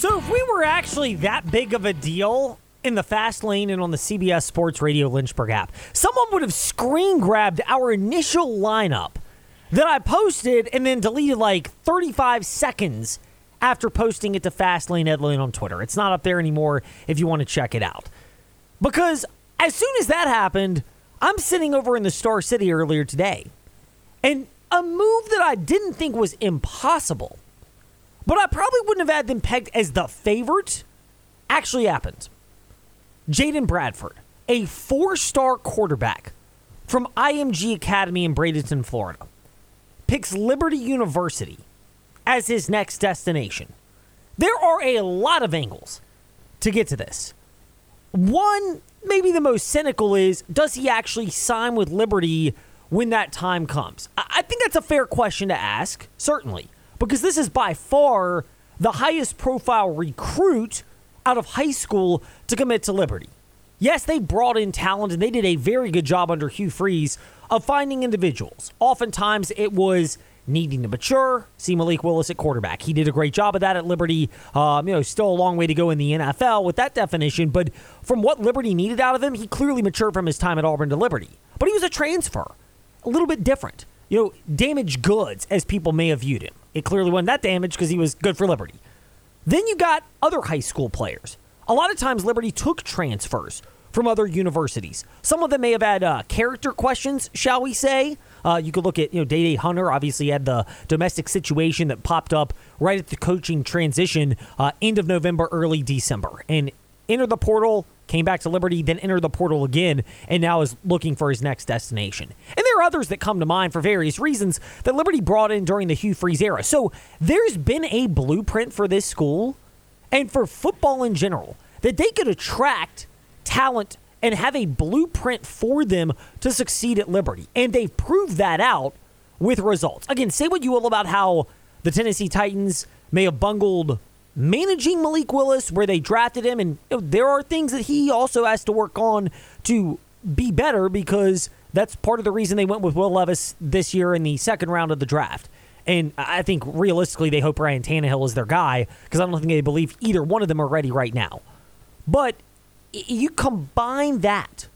So, if we were actually that big of a deal in the fast lane and on the CBS Sports Radio Lynchburg app, someone would have screen grabbed our initial lineup that I posted and then deleted like 35 seconds after posting it to Fastlane Headline on Twitter. It's not up there anymore if you want to check it out. Because as soon as that happened, I'm sitting over in the Star City earlier today. And a move that I didn't think was impossible, but I probably wouldn't have had them pegged as the favorite, actually happened. Jayden Bradford, a four star quarterback from IMG Academy in Bradenton, Florida, picks Liberty University as his next destination. There are a lot of angles to get to this. One, maybe the most cynical, is does he actually sign with Liberty when that time comes? I think that's a fair question to ask, certainly, because this is by far the highest profile recruit out of high school to commit to Liberty. Yes, they brought in talent and they did a very good job under Hugh Freeze of finding individuals. Oftentimes it was needing to mature. See Malik Willis at quarterback. He did a great job of that at Liberty. Um, you know, still a long way to go in the NFL with that definition, but from what Liberty needed out of him, he clearly matured from his time at Auburn to Liberty. But he was a transfer, a little bit different. You know, damaged goods as people may have viewed him. It clearly wasn't that damaged because he was good for Liberty. Then you got other high school players. A lot of times, Liberty took transfers from other universities. Some of them may have had uh, character questions, shall we say. Uh, you could look at, you know, Dae Dae Hunter obviously had the domestic situation that popped up right at the coaching transition, uh, end of November, early December. And entered the portal, came back to Liberty, then entered the portal again, and now is looking for his next destination. And there are others that come to mind for various reasons that Liberty brought in during the Hugh Freeze era. So there's been a blueprint for this school and for football in general that they could attract talent and have a blueprint for them to succeed at Liberty. And they've proved that out with results. Again, say what you will about how the Tennessee Titans may have bungled managing Malik Willis where they drafted him. And there are things that he also has to work on to be better because that's part of the reason they went with Will Levis this year in the second round of the draft. And I think realistically, they hope Ryan Tannehill is their guy because I don't think they believe either one of them are ready right now. But you combine that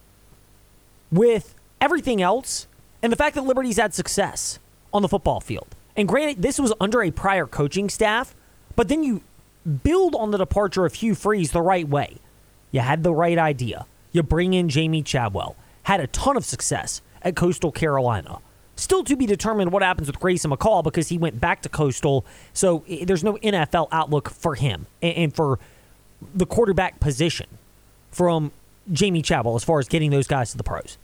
with everything else and the fact that Liberty's had success on the football field. And granted, this was under a prior coaching staff, but then you build on the departure of Hugh Freeze the right way. You had the right idea. You bring in Jamey Chadwell. Had a ton of success at Coastal Carolina. Still to be determined what happens with Grayson McCall because he went back to Coastal. So there's no NFL outlook for him and for the quarterback position from Jamey Chadwell as far as getting those guys to the pros.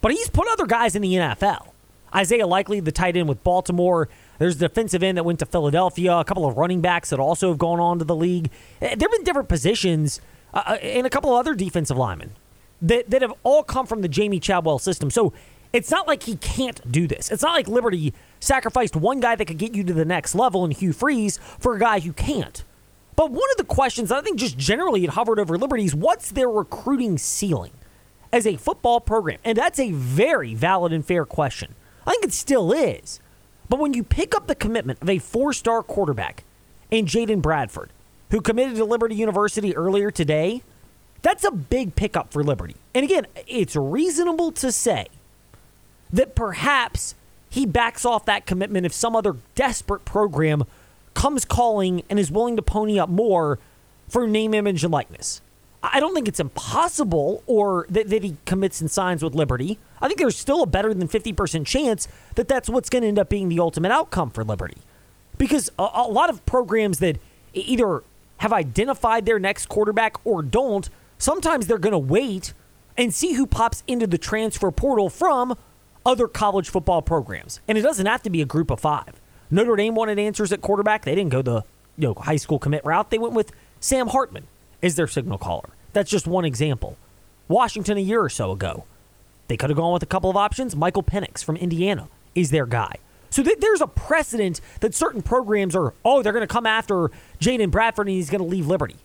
But he's put other guys in the NFL. Isaiah Likely, the tight end with Baltimore. There's the defensive end that went to Philadelphia. A couple of running backs that also have gone on to the league. Eh, there have been different positions uh, uh, and a couple of other defensive linemen that, that have all come from the Jamey Chadwell system. So it's not like he can't do this. It's not like Liberty sacrificed one guy that could get you to the next level in Hugh Freeze for a guy who can't. But one of the questions I think just generally it hovered over Liberty's what's their recruiting ceiling as a football program? And that's a very valid and fair question. I think it still is. But when you pick up the commitment of a four star quarterback in Jayden Bradford, who committed to Liberty University earlier today, that's a big pickup for Liberty. And again, it's reasonable to say that perhaps he backs off that commitment if some other desperate program comes calling and is willing to pony up more for name, image, and likeness. I don't think it's impossible or that, that he commits and signs with Liberty. I think there's still a better than 50% chance that that's what's going to end up being the ultimate outcome for Liberty. Because a, a lot of programs that either have identified their next quarterback or don't, sometimes they're going to wait and see who pops into the transfer portal from other college football programs. And it doesn't have to be a group of five. Notre Dame wanted answers at quarterback. They didn't go the you know high school commit route. They went with Sam Hartman as their signal caller. That's just one example. Washington a year or so ago, they could have gone with a couple of options. Michael Penix from Indiana is their guy. So th- there's a precedent that certain programs are, oh, they're going to come after Jayden Bradford and he's going to leave Liberty.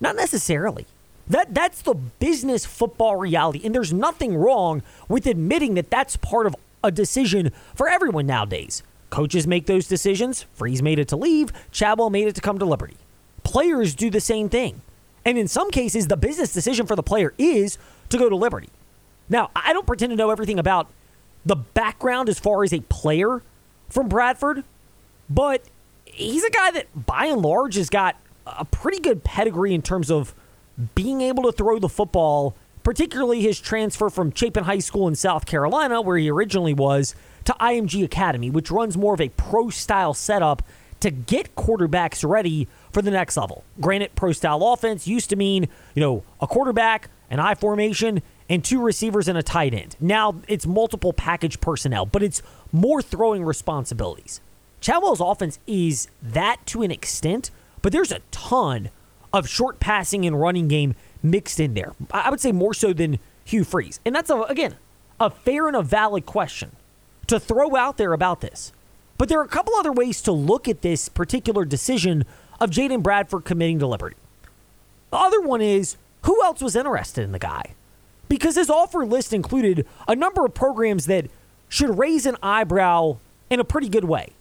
Not necessarily. That that's the business football reality, and there's nothing wrong with admitting that that's part of a decision for everyone nowadays. Coaches make those decisions. Freeze made it to leave. Chadwell made it to come to Liberty. players do the same thing. And in some cases, the business decision for the player is to go to Liberty. Now, I don't pretend to know everything about the background as far as a player from Bradford, but he's a guy that by and large has got a pretty good pedigree in terms of being able to throw the football, particularly his transfer from Chapin High School in South Carolina, where he originally was, to IMG Academy, which runs more of a pro style setup to get quarterbacks ready for the next level. Granite pro style offense used to mean, you know, a quarterback, an I formation, and two receivers and a tight end. Now it's multiple package personnel, but it's more throwing responsibilities. Chadwell's offense is that to an extent, but there's a ton of short passing and running game mixed in there. I would say more so than Hugh Freeze. And that's, a, again, a fair and a valid question to throw out there about this. But there are a couple other ways to look at this particular decision of Jayden Bradford committing to Liberty. The other one is who else was interested in the guy? Because his offer list included a number of programs that should raise an eyebrow in a pretty good way.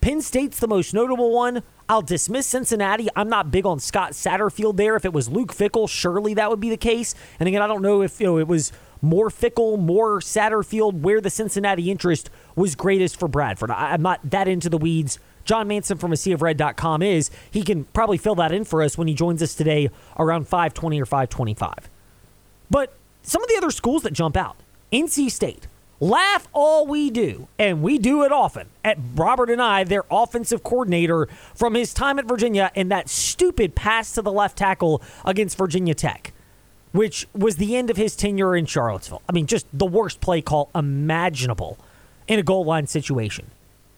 Penn State's the most notable one. I'll dismiss Cincinnati. I'm not big on Scott Satterfield there. If it was Luke Fickell, surely that would be the case. And again, I don't know if you know it was more Fickell, more Satterfield, where the Cincinnati interest was greatest for Bradford. I, am not that into the weeds. John Manson from a sea of red.com is. He can probably fill that in for us when he joins us today around 520 or 525. But some of the other schools that jump out NC State. Laugh all we do, and we do it often, at Robert Anae, their offensive coordinator from his time at Virginia and that stupid pass to the left tackle against Virginia Tech which was the end of his tenure in Charlottesville. I mean, just the worst play call imaginable in a goal line situation.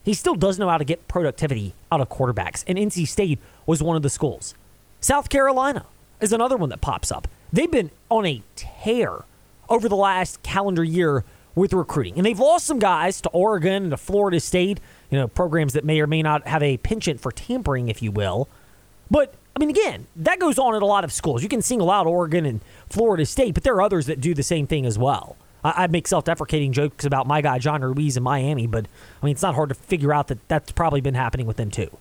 He still does know how to get productivity out of quarterbacks, and NC State was one of the schools. South Carolina is another one that pops up. They've been on a tear over the last calendar year with recruiting, and they've lost some guys to Oregon and to Florida State, you know, programs that may or may not have a penchant for tampering, if you will. But I mean, again, that goes on at a lot of schools. You can single out Oregon and Florida State, but there are others that do the same thing as well. I, I make self deprecating jokes about my guy, John Ruiz, in Miami, but I mean, it's not hard to figure out that that's probably been happening with them too.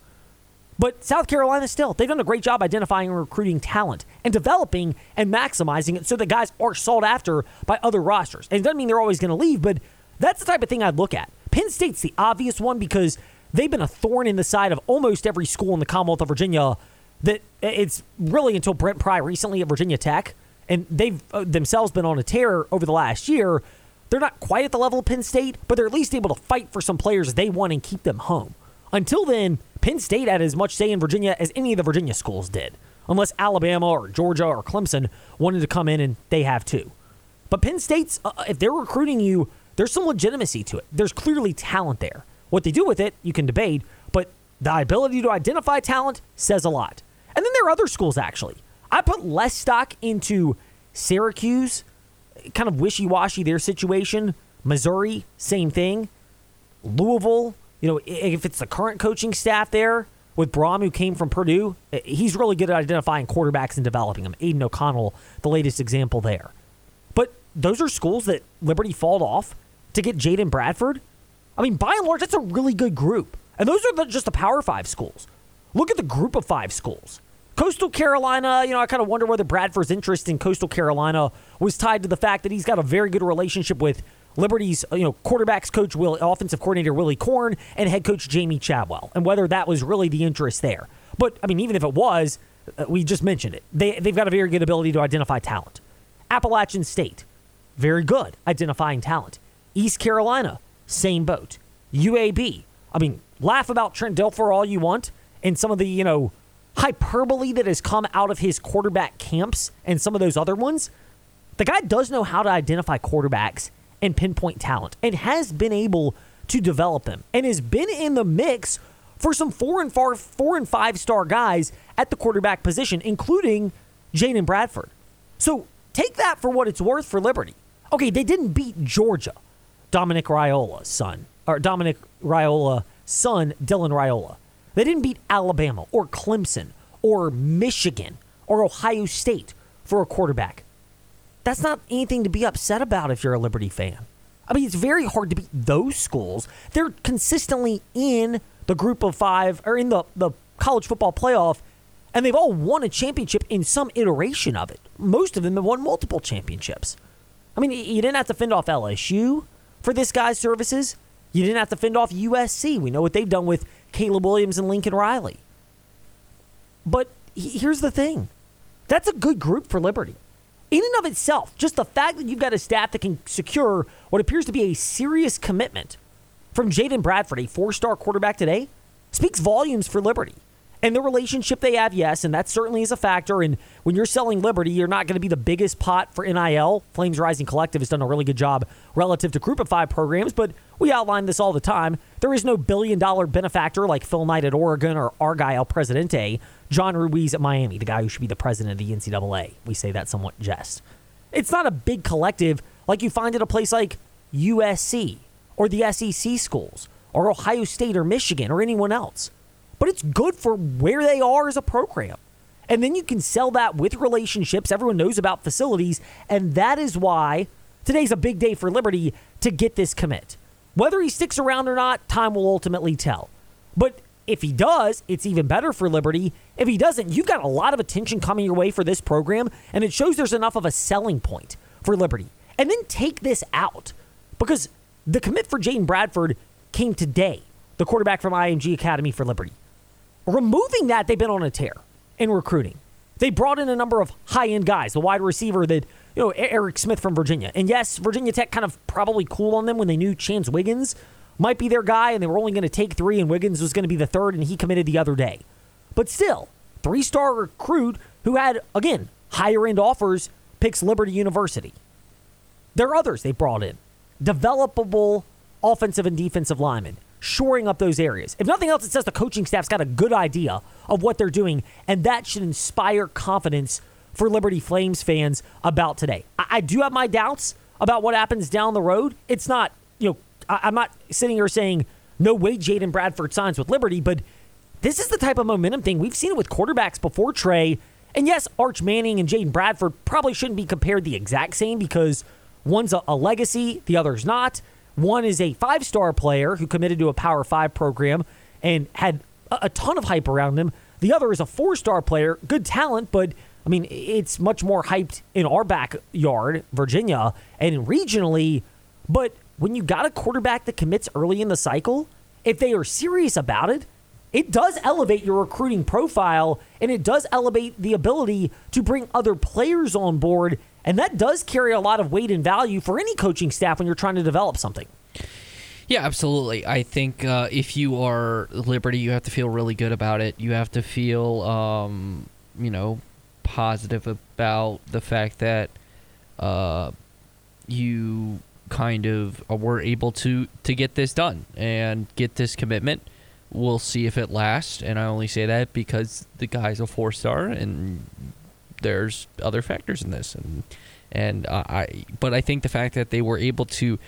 But South Carolina still, they've done a great job identifying and recruiting talent and developing and maximizing it so that guys are sought after by other rosters. And it doesn't mean they're always going to leave, but that's the type of thing I'd look at. Penn State's the obvious one because they've been a thorn in the side of almost every school in the Commonwealth of Virginia that it's really until Brent Pry recently at Virginia Tech, and they've uh, themselves been on a tear over the last year. They're not quite at the level of Penn State, but they're at least able to fight for some players they want and keep them home. Until then, Penn State had as much say in Virginia as any of the Virginia schools did, unless Alabama or Georgia or Clemson wanted to come in, and they have too. But Penn State's, uh, if they're recruiting you, there's some legitimacy to it. There's clearly talent there. What they do with it, you can debate, but the ability to identify talent says a lot. And then there are other schools, actually. I put less stock into Syracuse, kind of wishy washy their situation. Missouri, same thing. Louisville, you know, if it's the current coaching staff there with Brohm, who came from Purdue, he's really good at identifying quarterbacks and developing them. Aidan O'Connell, the latest example there. But those are schools that Liberty falled off to get Jayden Bradford. I mean, by and large, that's a really good group. And those are the, just the Power Five schools. Look at the group of five schools. Coastal Carolina, you know, I kind of wonder whether Bradford's interest in Coastal Carolina was tied to the fact that he's got a very good relationship with Liberty's, you know, quarterbacks coach, Will, offensive coordinator Willie Korn, and head coach Jamey Chadwell, and whether that was really the interest there. But I mean, even if it was, uh, we just mentioned it. They they've got a very good ability to identify talent. Appalachian State, very good identifying talent. East Carolina, same boat. UAB, I mean, laugh about Trent Dilfer all you want, and some of the you know hyperbole that has come out of his quarterback camps and some of those other ones, the guy does know how to identify quarterbacks and pinpoint talent and has been able to develop them and has been in the mix for some four and far, four and five star guys at the quarterback position, including Jayden Bradford. So take that for what it's worth for Liberty. Okay, they didn't beat Georgia, Dominic Raiola's son, or Dominic Raiola son, Dylan Raiola. They didn't beat Alabama or Clemson or Michigan or Ohio State for a quarterback. That's not anything to be upset about if you're a Liberty fan. I mean, it's very hard to beat those schools. They're consistently in the group of five or in the, the college football playoff And they've all won a championship in some iteration of it. Most of them have won multiple championships. I mean, you didn't have to fend off LSU for this guy's services. You didn't have to fend off USC. We know what they've done with Caleb Williams and Lincoln Riley. But here's the thing that's a good group for Liberty. In and of itself, just the fact that you've got a staff that can secure what appears to be a serious commitment from Jayden Bradford, a four star quarterback today, speaks volumes for Liberty. And the relationship they have, yes, and that certainly is a factor. And when you're selling Liberty, you're not going to be the biggest pot for NIL. Flames Rising Collective has done a really good job relative to Group of Five programs, but we outline this all the time. There is no billion dollar benefactor like Phil Knight at Oregon or Argyle Presidente, John Ruiz at Miami, the guy who should be the president of the NCAA. We say that somewhat jest. It's not a big collective like you find at a place like USC or the SEC schools or Ohio State or Michigan or anyone else but it's good for where they are as a program. And then you can sell that with relationships. Everyone knows about facilities. And that is why today's a big day for Liberty to get this commit. Whether he sticks around or not, time will ultimately tell. But if he does, it's even better for Liberty. If he doesn't, you've got a lot of attention coming your way for this program, and it shows there's enough of a selling point for Liberty. And then take this out because the commit for Jayden Bradford came today, the quarterback from IMG Academy for Liberty. Removing that, they've been on a tear in recruiting. They brought in a number of high end guys, the wide receiver that, you know, Eric Smith from Virginia. And yes, Virginia Tech kind of probably cool on them when they knew Chance Wiggins might be their guy and they were only going to take three and Wiggins was going to be the third and he committed the other day. But still, three star recruit who had, again, higher end offers picks Liberty University. There are others they brought in. Developable offensive and defensive linemen shoring up those areas. If nothing else, it says the coaching staff's got a good idea of what they're doing, and that should inspire confidence for Liberty Flames fans about today. I, I do have my doubts about what happens down the road. It's not, you know, I, I'm not sitting here saying no way Jayden Bradford signs with Liberty, but this is the type of momentum thing. We've seen it with quarterbacks before Trey. And yes, Arch Manning and Jayden Bradford probably shouldn't be compared the exact same because one's a, a legacy, the other's not. One is a five star player who committed to a Power Five program and had a, ton of hype around him. The other is a four star player, good talent, but I mean, it's much more hyped in our backyard, Virginia, and regionally. But when you got a quarterback that commits early in the cycle, if they are serious about it, it does elevate your recruiting profile and it does elevate the ability to bring other players on board and that does carry a lot of weight and value for any coaching staff when you're trying to develop something. Yeah, absolutely. I think uh, if you are Liberty, you have to feel really good about it. You have to feel, um, you know, positive about the fact that uh, you kind of were able to to get this done and get this commitment. We'll see if it lasts, and I only say that because the guy's a four star, and there's other factors in this, and and uh, I. But I think the fact that they were able to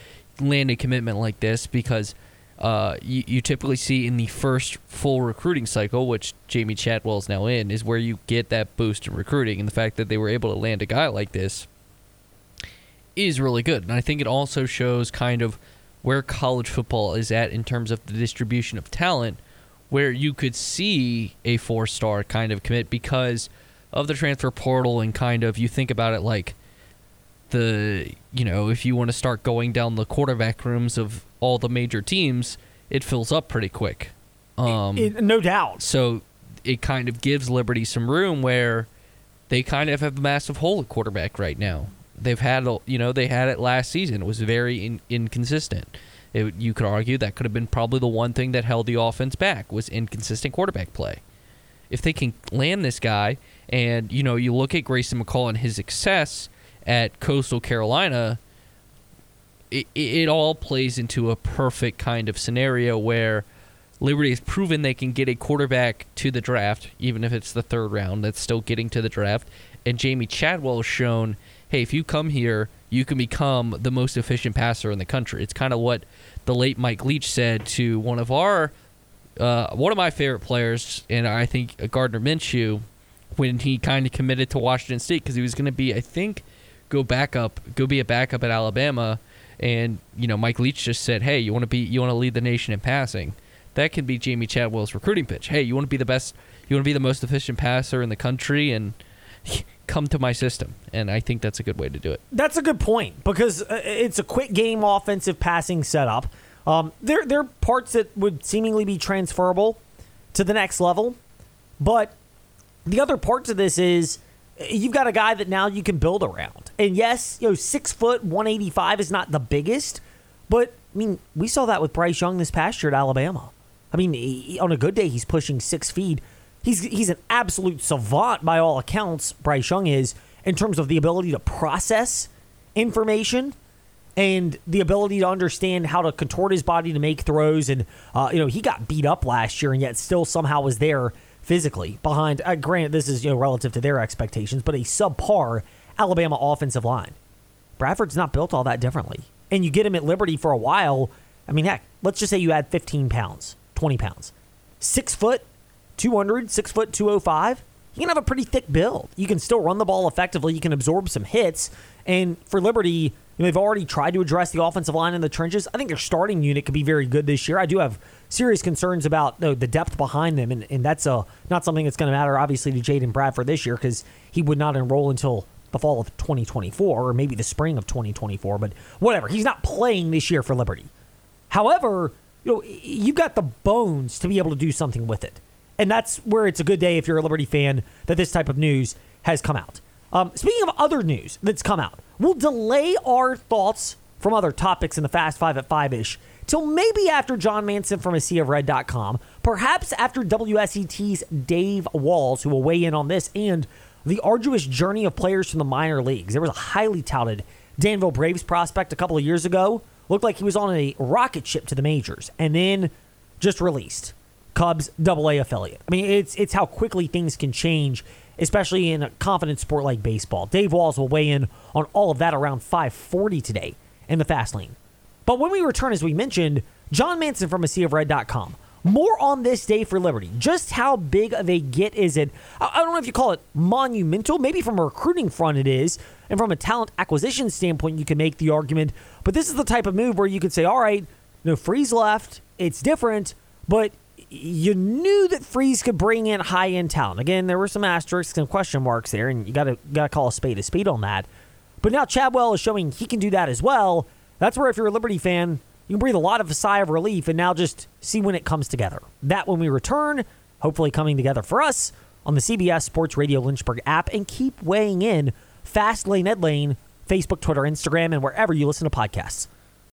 land a commitment like this because. Uh, you, you, typically see in the first full recruiting cycle, which Jamey Chadwell is now in, is where you get that boost in recruiting. And the fact that they were able to land a guy like this is really good. And I think it also shows kind of where college football is at in terms of the distribution of talent, where you could see a four star kind of commit because of the transfer portal and kind of you think about it like the you know if you want to start going down the quarterback rooms of all the major teams it fills up pretty quick. Um, it, it, no doubt. so it kind of gives liberty some room where they kind of have a massive hole at quarterback right now. They've had you know they had it last season. It was very in, inconsistent. It, you could argue that could have been probably the one thing that held the offense back was inconsistent quarterback play. If they can land this guy and, you know, you look at Grayson McCall and his success at Coastal Carolina, it, it all plays into a perfect kind of scenario where Liberty has proven they can get a quarterback to the draft, even if it's the third round, that's still getting to the draft. And Jamey Chadwell has shown, hey, if you come here, you can become the most efficient passer in the country. It's kind of what the late Mike Leach said to one of our, uh, one of my favorite players, and I think Gardner Minshew when he kind of committed to Washington State because he was going to be, I think, go back up, go be a backup at Alabama. And you know, Mike Leach just said, "Hey, you want to be, you want to lead the nation in passing." That can be Jamey Chadwell's recruiting pitch. Hey, you want to be the best, you want to be the most efficient passer in the country, and come to my system. And I think that's a good way to do it. That's a good point because uh, it's a quick game offensive passing setup. Um, there, there are parts that would seemingly be transferable to the next level, but the other part to this is you've got a guy that now you can build around. And yes, you know, six foot, 185 is not the biggest, but I mean, we saw that with Bryce Young this past year at Alabama. I mean, he, on a good day, he's pushing six feet. He's he's an absolute savant by all accounts. Bryce Young is in terms of the ability to process information and the ability to understand how to contort his body to make throws. And uh, you know, he got beat up last year, and yet still somehow was there physically behind. Uh, granted, this is you know relative to their expectations, but a subpar Alabama offensive line. Bradford's not built all that differently, and you get him at Liberty for a while. I mean, heck, let's just say you add 15 pounds, 20 pounds, six foot, 200, six foot, 205. You can have a pretty thick build. You can still run the ball effectively. You can absorb some hits. And for Liberty, you know, they've already tried to address the offensive line in the trenches. I think their starting unit could be very good this year. I do have serious concerns about you know, the depth behind them, and, and that's a, not something that's going to matter, obviously, to Jayden Bradford this year because he would not enroll until the fall of 2024 or maybe the spring of 2024. But whatever, he's not playing this year for Liberty. However, you know, you've got the bones to be able to do something with it. And that's where it's a good day if you're a Liberty fan that this type of news has come out. Um, speaking of other news that's come out, we'll delay our thoughts from other topics in the Fast Five at Five ish till maybe after John Manson from a sea of red.com, perhaps after WSET's Dave Walls, who will weigh in on this and the arduous journey of players from the minor leagues. There was a highly touted Danville Braves prospect a couple of years ago. Looked like he was on a rocket ship to the majors and then just released. Cubs double A affiliate. I mean, it's it's how quickly things can change, especially in a confident sport like baseball. Dave Walls will weigh in on all of that around 540 today in the fast lane. But when we return, as we mentioned, John Manson from a sea of red.com. More on this day for Liberty. Just how big of a get is it? I don't know if you call it monumental. Maybe from a recruiting front it is. And from a talent acquisition standpoint, you can make the argument. But this is the type of move where you could say, all right, you know, Freeze left. It's different. But you knew that Freeze could bring in high end talent. Again, there were some asterisks and question marks there, and you got to got to call a spade a spade on that. But now Chadwell is showing he can do that as well. That's where if you're a Liberty fan, you can breathe a lot of a sigh of relief and now just see when it comes together. That when we return, hopefully coming together for us on the CBS Sports Radio Lynchburg app, and keep weighing in Fast Lane Ed Lane, Facebook, Twitter, Instagram, and wherever you listen to podcasts.